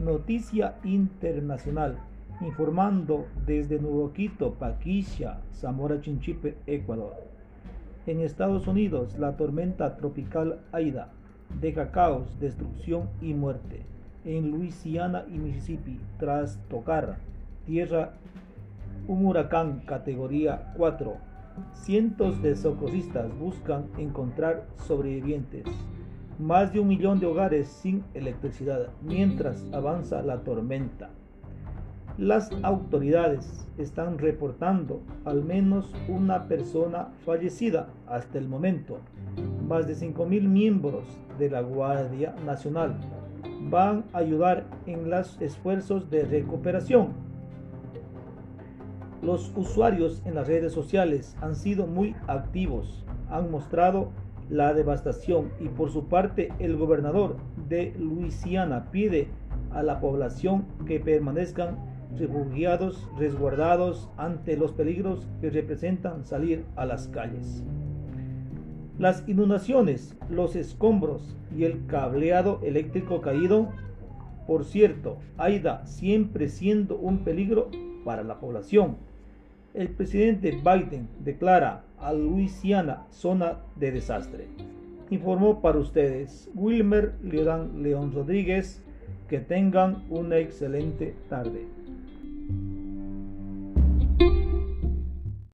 Noticia Internacional, informando desde Nuevo Quito, Paquisha, Zamora Chinchipe, Ecuador. En Estados Unidos, la tormenta tropical Aida deja caos, destrucción y muerte. En Luisiana y Mississippi, tras tocar tierra un huracán categoría 4, cientos de socorristas buscan encontrar sobrevivientes más de un millón de hogares sin electricidad mientras avanza la tormenta. Las autoridades están reportando al menos una persona fallecida hasta el momento. Más de 5.000 miembros de la Guardia Nacional van a ayudar en los esfuerzos de recuperación. Los usuarios en las redes sociales han sido muy activos, han mostrado la devastación y por su parte el gobernador de Luisiana pide a la población que permanezcan refugiados, resguardados ante los peligros que representan salir a las calles. Las inundaciones, los escombros y el cableado eléctrico caído, por cierto, AIDA siempre siendo un peligro para la población. El presidente Biden declara a Luisiana zona de desastre. Informó para ustedes Wilmer León Rodríguez. Que tengan una excelente tarde.